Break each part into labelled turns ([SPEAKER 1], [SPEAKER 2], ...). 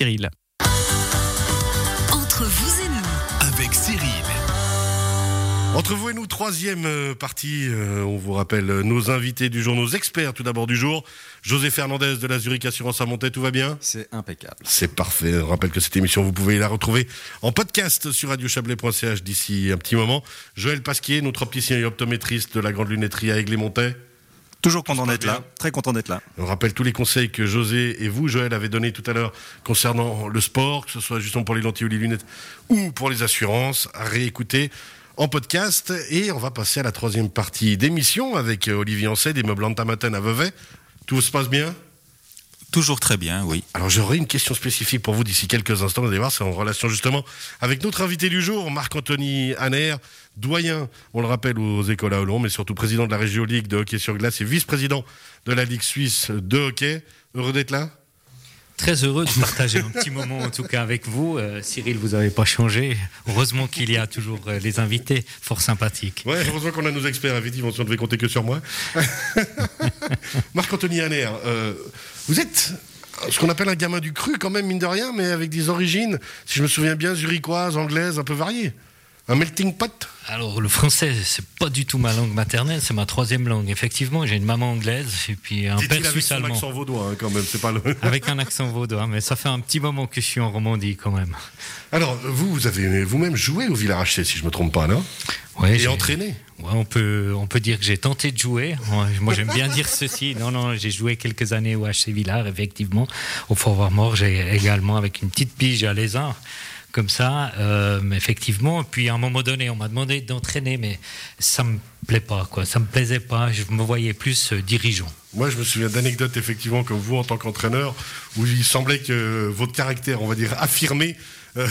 [SPEAKER 1] Cyril.
[SPEAKER 2] Entre vous et nous,
[SPEAKER 3] avec Cyril.
[SPEAKER 4] Entre vous et nous, troisième euh, partie. euh, on vous rappelle euh, nos invités du jour, nos experts tout d'abord du jour. José Fernandez de la Zurich Assurance à Montaix, tout va bien?
[SPEAKER 5] C'est impeccable.
[SPEAKER 4] C'est parfait. On rappelle que cette émission, vous pouvez la retrouver en podcast sur radiochablais.ch d'ici un petit moment. Joël Pasquier, notre opticien et optométriste de la Grande Lunetterie à Aigles-les-Montaies.
[SPEAKER 5] Toujours content d'être là. Très content d'être là.
[SPEAKER 4] On rappelle tous les conseils que José et vous, Joël, avez donnés tout à l'heure concernant le sport, que ce soit justement pour les lentilles ou les lunettes ou pour les assurances, à réécouter en podcast. Et on va passer à la troisième partie d'émission avec euh, Olivier Ancet des meubles Antamaten à Vevey. Tout se passe bien?
[SPEAKER 6] Toujours très bien, oui.
[SPEAKER 4] Alors j'aurai une question spécifique pour vous d'ici quelques instants. Vous allez voir, c'est en relation justement avec notre invité du jour, Marc-Anthony Hanner, doyen, on le rappelle, aux écoles à Hollon, mais surtout président de la Région Ligue de hockey sur glace et vice-président de la Ligue suisse de hockey. Heureux d'être là?
[SPEAKER 1] Très heureux de partager un petit moment en tout cas avec vous. Euh, Cyril, vous n'avez pas changé. Heureusement qu'il y a toujours euh, les invités fort sympathiques.
[SPEAKER 4] Ouais, heureusement qu'on a nos experts, effectivement, si on devait compter que sur moi. Marc-Anthony Hanner, euh, vous êtes ce qu'on appelle un gamin du cru, quand même, mine de rien, mais avec des origines, si je me souviens bien, zurichoises, anglaises, un peu variées. Un melting pot
[SPEAKER 1] Alors le français, c'est pas du tout ma langue maternelle, c'est ma troisième langue. Effectivement, j'ai une maman anglaise et puis un père
[SPEAKER 4] avec
[SPEAKER 1] suisse allemand.
[SPEAKER 4] accent vaudois, hein, quand même, c'est pas le...
[SPEAKER 1] Avec un accent vaudois, mais ça fait un petit moment que je suis en Romandie quand même.
[SPEAKER 4] Alors, vous, vous avez vous-même joué au Villard HC, si je me trompe pas, non
[SPEAKER 1] Ouais,
[SPEAKER 4] Et
[SPEAKER 1] j'ai-
[SPEAKER 4] entraîné
[SPEAKER 1] Ouais, on peut, on peut dire que j'ai tenté de jouer. Moi, j'aime bien dire ceci. Non, non, j'ai joué quelques années au HC Villars, effectivement. Au Fort Mort, j'ai également avec une petite pige à Lézard. Comme ça, euh, effectivement. Puis à un moment donné, on m'a demandé d'entraîner, mais ça me plaît pas, quoi. Ça me plaisait pas. Je me voyais plus euh, dirigeant.
[SPEAKER 4] Moi, je me souviens d'anecdotes, effectivement, comme vous, en tant qu'entraîneur, où il semblait que votre caractère, on va dire, affirmé, euh,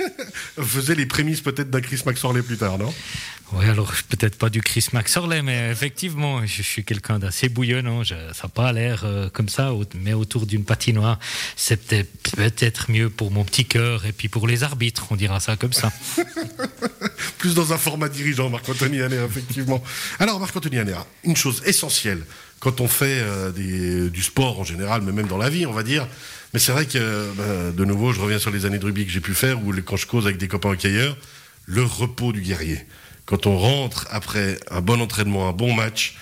[SPEAKER 4] faisait les prémices peut-être d'un Chris Maxorley plus tard, non?
[SPEAKER 1] Oui, alors peut-être pas du Chris Max Orley, mais effectivement, je, suis quelqu'un d'assez bouillonnant. Je- ça n'a pas l'air euh, comme ça, mais autour d'une patinoire, c'est peut-être peut-être mieux pour mon petit cœur et puis pour les arbitres, on dira ça comme ça.
[SPEAKER 4] Plus dans un format dirigeant, Marc-Anthony Hanner, effectivement. Alors, Marc-Anthony Hanner, une chose essentielle quand on fait euh, du sport en général, mais même dans la vie, on va dire. Mais c'est vrai que, euh, de nouveau, je reviens sur les années de rugby que j'ai pu faire, ou quand je cause avec des copains hockeyeurs, le repos du guerrier. Quand on rentre après un bon entraînement, un bon match,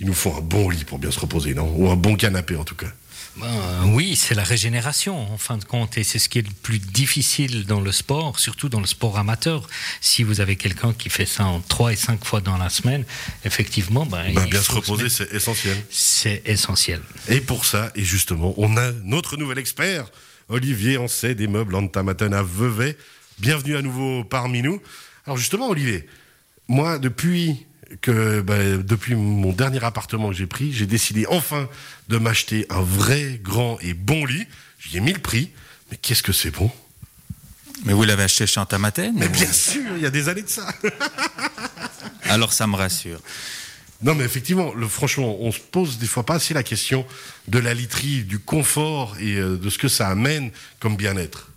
[SPEAKER 4] il nous faut un bon lit pour bien se reposer, non? Ou un bon canapé, en tout cas.
[SPEAKER 1] Ben, oui, c'est la régénération en fin de compte, et c'est ce qui est le plus difficile dans le sport, surtout dans le sport amateur. Si vous avez quelqu'un qui fait ça en 3 et 5 fois dans la semaine, effectivement, ben,
[SPEAKER 4] Ben,
[SPEAKER 1] il
[SPEAKER 4] bien se reposer, c'est essentiel.
[SPEAKER 1] C'est essentiel.
[SPEAKER 4] Et pour ça, et justement, on a notre nouvel expert, Olivier Ancet des meubles Antamaten à Vevey. Bienvenue à nouveau parmi nous. Alors justement, Olivier, moi, depuis que ben, depuis mon dernier appartement que j'ai pris, j'ai décidé enfin de m'acheter un vrai grand et bon lit. J'y ai mis le prix. Mais qu'est-ce que c'est bon?
[SPEAKER 6] Mais vous l'avez acheté chez Antamaten
[SPEAKER 4] Mais
[SPEAKER 6] ou-
[SPEAKER 4] bien sûr, il y a des années de ça.
[SPEAKER 6] Alors ça me rassure.
[SPEAKER 4] Non, mais effectivement, le, franchement, on se pose des fois pas assez la question de la literie, du confort et euh, de ce que ça amène comme bien-être.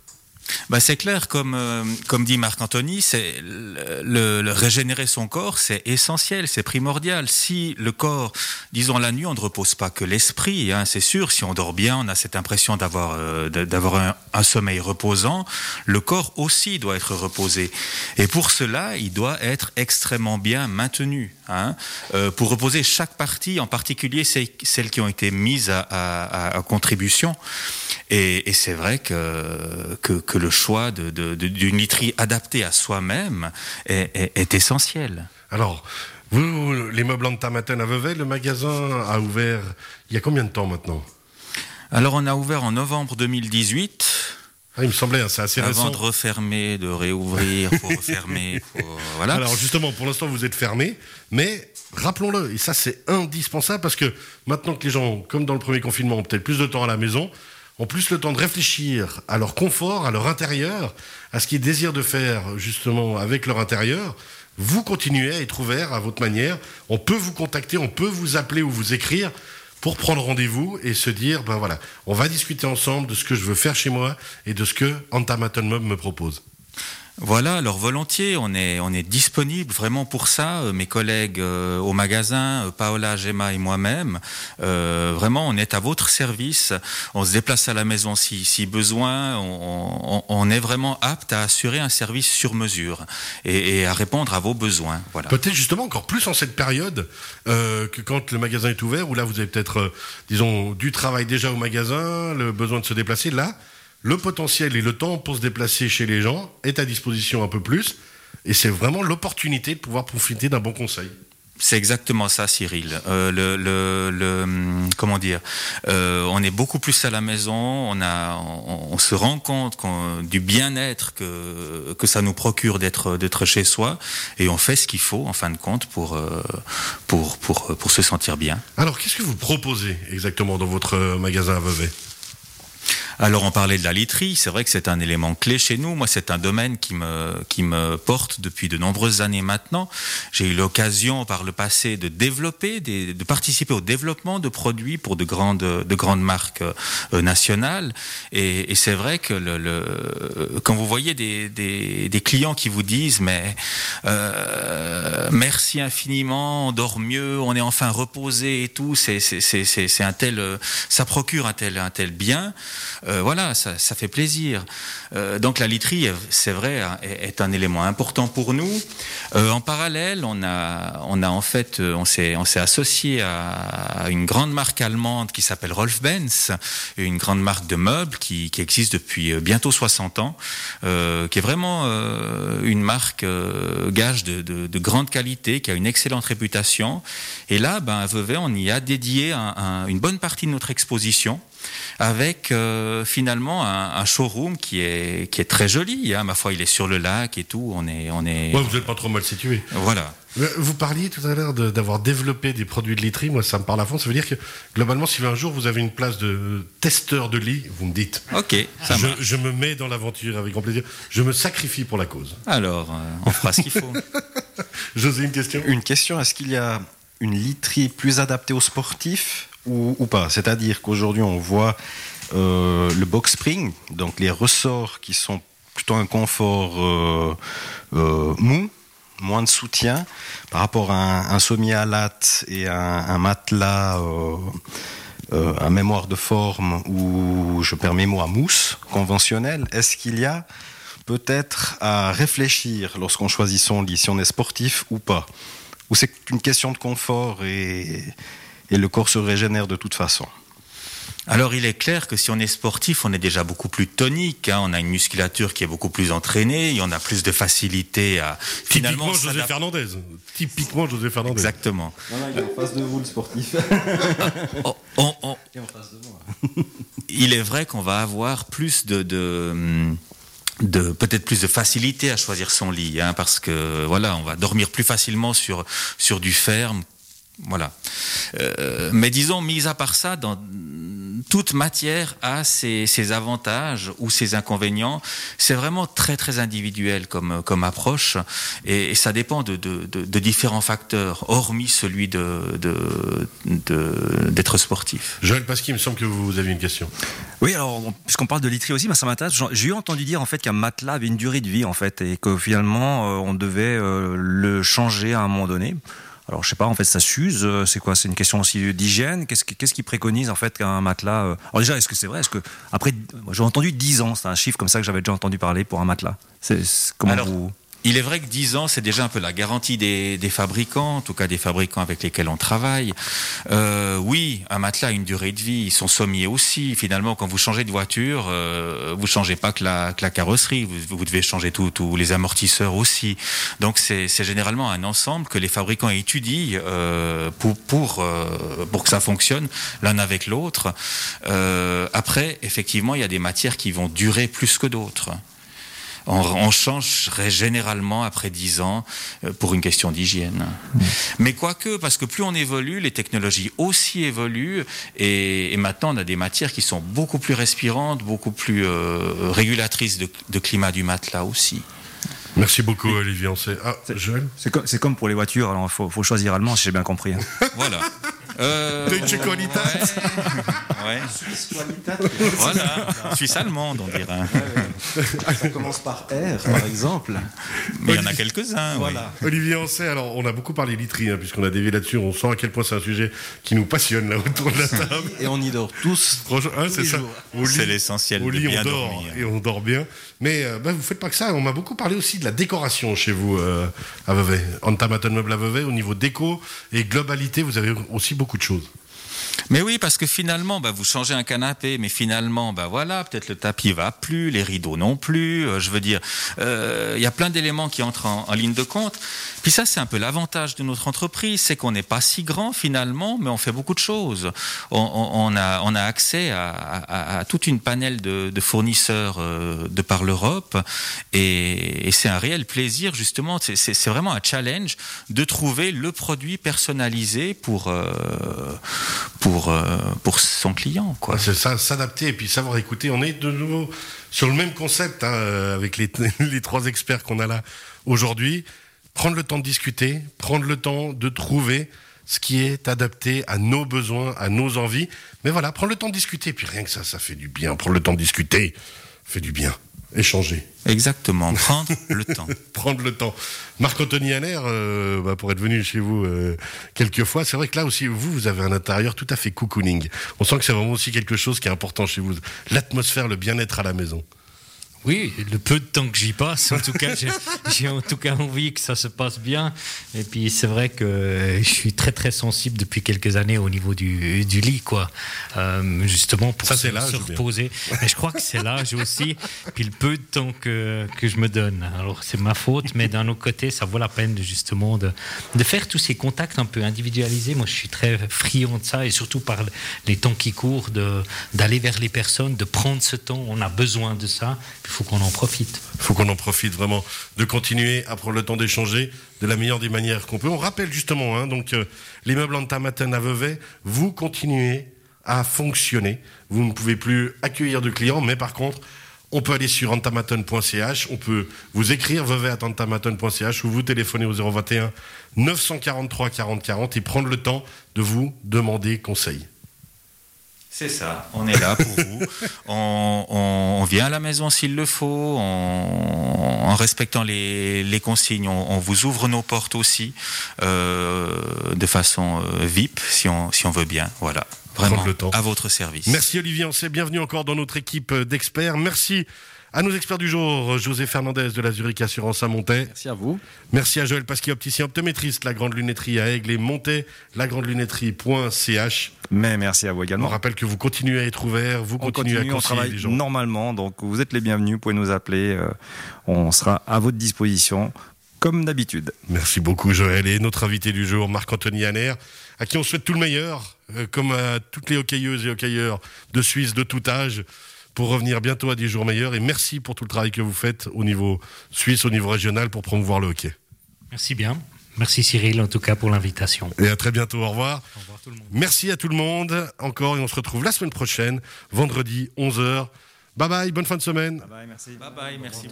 [SPEAKER 6] Bah, c'est clair, comme, euh, comme dit Marc-Anthony, c'est le, régénérer son corps, c'est essentiel, c'est primordial. Si le corps, disons la nuit, on ne repose pas que l'esprit, hein, c'est sûr. Si on dort bien, on a cette impression d'avoir euh, un, sommeil reposant. Le corps aussi doit être reposé. Et pour cela, il doit être extrêmement bien maintenu. Hein, euh, pour reposer chaque partie, en particulier celles, qui ont été mises à, contribution. Et, c'est vrai que le choix d'une literie adaptée à soi-même est, est- est essentiel.
[SPEAKER 4] Alors, vous, les meubles Antamaten à Vevey, le magasin a ouvert il y a combien de temps maintenant?
[SPEAKER 6] Alors on a ouvert en novembre 2018.
[SPEAKER 4] Ah, Il me semblait, hein, c'est assez
[SPEAKER 6] Avant
[SPEAKER 4] récent.
[SPEAKER 6] de refermer, de réouvrir, faut refermer, faut- voilà.
[SPEAKER 4] Alors justement, pour l'instant, vous êtes fermé, mais rappelons-le, et ça c'est indispensable parce que maintenant que les gens, comme dans le premier confinement, ont peut-être plus de temps à la maison, ont plus le temps de réfléchir à leur confort, à leur intérieur, à ce qu'ils désirent de faire justement avec leur intérieur, vous continuez à être ouvert à votre manière. On peut vous contacter, on peut vous appeler ou vous écrire pour prendre rendez-vous et se dire, ben voilà, on va discuter ensemble de ce que je veux faire chez moi et de ce que Antamaton Mob me propose.
[SPEAKER 6] Voilà, alors volontiers, on est, on est disponible vraiment pour ça. Euh, mes collègues euh, au magasin, euh, Paola, Gemma et moi-même, vraiment, on est à votre service. On se déplace à la maison si, besoin. On, est vraiment apte à assurer un service sur mesure et, à répondre à vos besoins. Voilà.
[SPEAKER 4] Peut-être justement encore plus en cette période que quand le magasin est ouvert, où là vous avez peut-être, disons, du travail déjà au magasin, le besoin de se déplacer. Là, le potentiel et le temps pour se déplacer chez les gens est à disposition un peu plus. Et c'est vraiment l'opportunité de pouvoir profiter d'un bon conseil.
[SPEAKER 6] C'est exactement ça, Cyril. Euh, le, le, le, hum, comment dire euh, On est beaucoup plus à la maison. On a, on, on se rend compte du bien-être que que ça nous procure d'être d'être chez soi, et on fait ce qu'il faut en fin de compte pour euh, pour pour pour se sentir bien.
[SPEAKER 4] Alors, qu'est-ce que vous proposez exactement dans votre magasin à Vevey?
[SPEAKER 6] Alors on parlait de la literie, c'est vrai que c'est un élément clé chez nous. Moi, c'est un domaine qui me qui me porte depuis de nombreuses années maintenant. J'ai eu l'occasion par le passé de développer, des, de participer au développement de produits pour de grandes de grandes marques euh, nationales. Et, et c'est vrai que le, le- quand vous voyez des, des, des clients qui vous disent mais euh, merci infiniment, on dort mieux, on est enfin reposé et tout, c'est c'est c'est un tel ça procure un tel un tel bien. Euh, voilà, ça, ça fait plaisir. Euh, donc la literie, euh, c'est vrai, est, est un élément important pour nous. Euh, en parallèle, on a, on a en fait, euh, on s'est, on s'est associé à, une grande marque allemande qui s'appelle Rolf Benz, une grande marque de meubles qui, qui existe depuis euh, bientôt 60 ans, euh, qui est vraiment euh, une marque euh, gage de, de, de grande qualité, qui a une excellente réputation. Et là, ben, à Vevey, on y a dédié un- un- une bonne partie de notre exposition avec euh, finalement un, un showroom qui est qui est très joli. Hein. Ma foi, il est sur le lac et tout. On est on est
[SPEAKER 4] Ouais, vous n'êtes pas trop mal situé.
[SPEAKER 6] voilà.
[SPEAKER 4] Euh, Vous parliez tout à l'heure de- d'avoir développé des produits de literie. Moi, ça me parle à fond. Ça veut dire que, globalement, si un jour vous avez une place de testeur de lit, vous me dites.
[SPEAKER 6] Ok, ça
[SPEAKER 4] Je,
[SPEAKER 6] marche.
[SPEAKER 4] je me mets dans l'aventure avec grand plaisir. Je me sacrifie pour la cause.
[SPEAKER 6] Alors, euh, on fera ce qu'il faut.
[SPEAKER 4] José, une question?
[SPEAKER 5] Une question, est-ce qu'il y a une literie plus adaptée aux sportifs? Ou, pas C'est-à-dire qu'aujourd'hui, on voit euh, le box spring, donc les ressorts qui sont plutôt un confort euh, euh, mou, moins de soutien, par rapport à un, un sommier à latte et un, matelas à mémoire de forme ou, je perds mes mots, à mousse conventionnelle. Est-ce qu'il y a peut-être à réfléchir lorsqu'on choisit son lit, si on est sportif ou pas? Ou c'est une question de confort et, et le corps se régénère de toute façon
[SPEAKER 6] Alors, il est clair que si on est sportif, on est déjà beaucoup plus tonique. hein. On a une musculature qui est beaucoup plus entraînée. Et on a plus de facilité à finalement
[SPEAKER 4] Typiquement José. Fernandez. Typiquement José Fernandez.
[SPEAKER 6] Exactement.
[SPEAKER 5] Non, non, il est en face de vous, le sportif.
[SPEAKER 6] On- on- on-
[SPEAKER 5] Il est en face de moi.
[SPEAKER 6] il est vrai qu'on va avoir plus de, de, de- peut-être plus de facilité à choisir son lit, hein, parce que voilà, on va dormir plus facilement sur sur du ferme. Voilà. Euh, mais disons, mis à part ça, dans toute matière a ses, ses avantages ou ses inconvénients. C'est vraiment très très individuel comme comme approche, et, et ça dépend de, de, de, de différents facteurs, hormis celui de de- de- d'être sportif.
[SPEAKER 4] Joël Pasquier, il me semble que vous avez une question.
[SPEAKER 2] Oui, alors, on- puisqu'on parle de literie aussi, bah, ça m'intéresse. J'ai eu entendu dire en fait qu'un matelas avait une durée de vie en fait, et que finalement euh, on devait euh, le changer à un moment donné. Alors je sais pas, en fait ça s'use. euh, C'est quoi? C'est une question aussi d'hygiène? Qu'est-ce qui- qu'est-ce qui préconise en fait qu'un matelas euh, Alors déjà, est-ce que c'est vrai? Est-ce que après, j'ai entendu 10 ans. C'est un chiffre comme ça que j'avais déjà entendu parler pour un matelas. C'est c'est- comment
[SPEAKER 6] Alors,
[SPEAKER 2] vous
[SPEAKER 6] Il est vrai que 10 ans, c'est déjà un peu la garantie des, des fabricants, en tout cas des fabricants avec lesquels on travaille. Euh, oui, un matelas a une durée de vie, son sommier aussi. Finalement, quand vous changez de voiture, euh, vous changez pas que la, que la carrosserie, vous, vous devez changer tous les amortisseurs aussi. Donc c'est c'est généralement un ensemble que les fabricants étudient euh, pour pour euh, pour que ça fonctionne l'un avec l'autre. Euh, après, effectivement, il y a des matières qui vont durer plus que d'autres. On, on changerait généralement après 10 ans euh, pour une question d'hygiène. Mais quoique, parce que plus on évolue, les technologies aussi évoluent, et, et maintenant on a des matières qui sont beaucoup plus respirantes, beaucoup plus euh, régulatrices de, de climat du matelas aussi.
[SPEAKER 4] Merci beaucoup, Olivier. On sait- Ah, Joël
[SPEAKER 2] C'est comme, c'est comme pour les voitures. Alors il faut, faut choisir allemand, si j'ai bien compris. hein.
[SPEAKER 6] Voilà. Euh,
[SPEAKER 4] Deutsche Qualität.
[SPEAKER 6] Ouais. Voilà. Suisse allemande, on dirait.
[SPEAKER 5] Ça commence par R, par exemple.
[SPEAKER 6] Mais il y en a quelques-uns. oui.
[SPEAKER 5] Voilà.
[SPEAKER 4] Olivier Ancet, alors on a beaucoup parlé literie, hein, puisqu'on a dévié là-dessus. On sent à quel point c'est un sujet qui nous passionne là autour de la table.
[SPEAKER 5] Et on y dort tous.
[SPEAKER 4] Franchement, hein, c'est ça.
[SPEAKER 6] C'est l'essentiel
[SPEAKER 4] Au
[SPEAKER 6] de
[SPEAKER 4] lit,
[SPEAKER 6] bien
[SPEAKER 4] on dort
[SPEAKER 6] dormir.
[SPEAKER 4] et on dort bien. Mais euh, bah, vous faites pas que ça. On m'a beaucoup parlé aussi de la décoration chez vous euh, à Vevey. Antamaton Meuble à Vevey, au niveau déco et globalité, vous avez aussi beaucoup de choses.
[SPEAKER 6] Mais oui, parce que finalement, bah, vous changez un canapé, mais finalement, bah voilà, peut-être le tapis va plus, les rideaux non plus. euh, je veux dire, euh, il y a plein d'éléments qui entrent en, ligne de compte. Puis ça, c'est un peu l'avantage de notre entreprise, c'est qu'on n'est pas si grand finalement, mais on fait beaucoup de choses. On, a, accès à, à- à toute une panel de, fournisseurs euh, de par l'Europe, et, c'est un réel plaisir justement. C'est- vraiment un challenge de trouver le produit personnalisé pour pour euh, pour son client, quoi.
[SPEAKER 4] C'est ça, s'adapter et puis savoir écouter. On est de nouveau sur le même concept hein, euh, avec les, les trois experts qu'on a là aujourd'hui. Prendre le temps de discuter, prendre le temps de trouver ce qui est adapté à nos besoins, à nos envies. Mais voilà, prendre le temps de discuter. Puis rien que ça, ça fait du bien. Prendre le temps de discuter fait du bien. Échanger.
[SPEAKER 6] Exactement, prendre le temps.
[SPEAKER 4] prendre le temps. Marc-Anthony Hanner, euh, bah, pour être venu chez vous euh, quelques fois, c'est vrai que là aussi, vous, vous avez un intérieur tout à fait cocooning. On sent que c'est vraiment aussi quelque chose qui est important chez vous. L'atmosphère, le bien-être à la maison.
[SPEAKER 1] Oui, le peu de temps que j'y passe, en tout cas, j'ai- en tout cas envie que ça se passe bien. Et puis c'est vrai que je suis très très sensible depuis quelques années au niveau du, du lit, quoi. Euh, justement pour
[SPEAKER 4] Ça,
[SPEAKER 1] se, reposer. Mais je crois que c'est l'âge aussi. Puis le peu de temps que, que je me donne. Alors c'est ma faute, mais d'un autre côté, ça vaut la peine de, justement de, de faire tous ces contacts un peu individualisés. Moi, je suis très friand de ça et surtout par les temps qui courent, d'aller vers les personnes, de prendre ce temps. On a besoin de ça. Faut qu'on en profite.
[SPEAKER 4] Il faut qu'on en profite vraiment de continuer à prendre le temps d'échanger de la meilleure des manières qu'on peut. On rappelle justement, hein, donc euh, l'immeuble Antamaten à Vevey, vous continuez à fonctionner. Vous ne pouvez plus accueillir de clients, mais par contre, on peut aller sur antamaton.ch, on peut vous écrire vevey@antamaton.ch ou vous téléphoner au 021 943 40 40 et prendre le temps de vous demander conseil.
[SPEAKER 6] C'est ça, on est là pour vous. On, on- on vient à la maison s'il le faut, on- en respectant les, les consignes. On, vous ouvre nos portes aussi, euh, de façon euh, VIP, si on, si on veut bien. Voilà, vraiment,
[SPEAKER 4] le temps.
[SPEAKER 6] à votre service.
[SPEAKER 4] Merci Olivier Ancet, bienvenue encore dans notre équipe d'experts. Merci à nos experts du jour, José Fernandez de la Zurich Assurance à Montaix.
[SPEAKER 5] Merci à vous.
[SPEAKER 4] Merci à Joël Pasquier, opticien optométriste, la grande lunetterie à Aigle et Montaix, lagrandelunetterie.ch.
[SPEAKER 2] Mais merci à vous
[SPEAKER 4] On
[SPEAKER 2] également.
[SPEAKER 4] rappelle que vous continuez à être ouvert, vous
[SPEAKER 2] On
[SPEAKER 4] continuez
[SPEAKER 2] continue,
[SPEAKER 4] à
[SPEAKER 2] on
[SPEAKER 4] conseiller les gens.
[SPEAKER 2] normalement, donc vous êtes les bienvenus, vous pouvez nous appeler, euh, on sera à votre disposition comme d'habitude.
[SPEAKER 4] Merci beaucoup Joël. Et notre invité du jour, Marc-Anthony Hanner, à qui on souhaite tout le meilleur, euh, comme à toutes les hockeyeuses et hockeyeurs de Suisse de tout âge, pour revenir bientôt à des jours meilleurs. Et merci pour tout le travail que vous faites au niveau suisse, au niveau régional, pour promouvoir le hockey.
[SPEAKER 1] Merci bien. Merci Cyril, en tout cas, pour l'invitation.
[SPEAKER 4] Et à très bientôt, au revoir.
[SPEAKER 1] Au revoir tout le monde.
[SPEAKER 4] Merci à tout le monde encore et on se retrouve la semaine prochaine, vendredi 11h. Bye bye, bonne fin de semaine.
[SPEAKER 2] merci.
[SPEAKER 6] Bye bye, merci.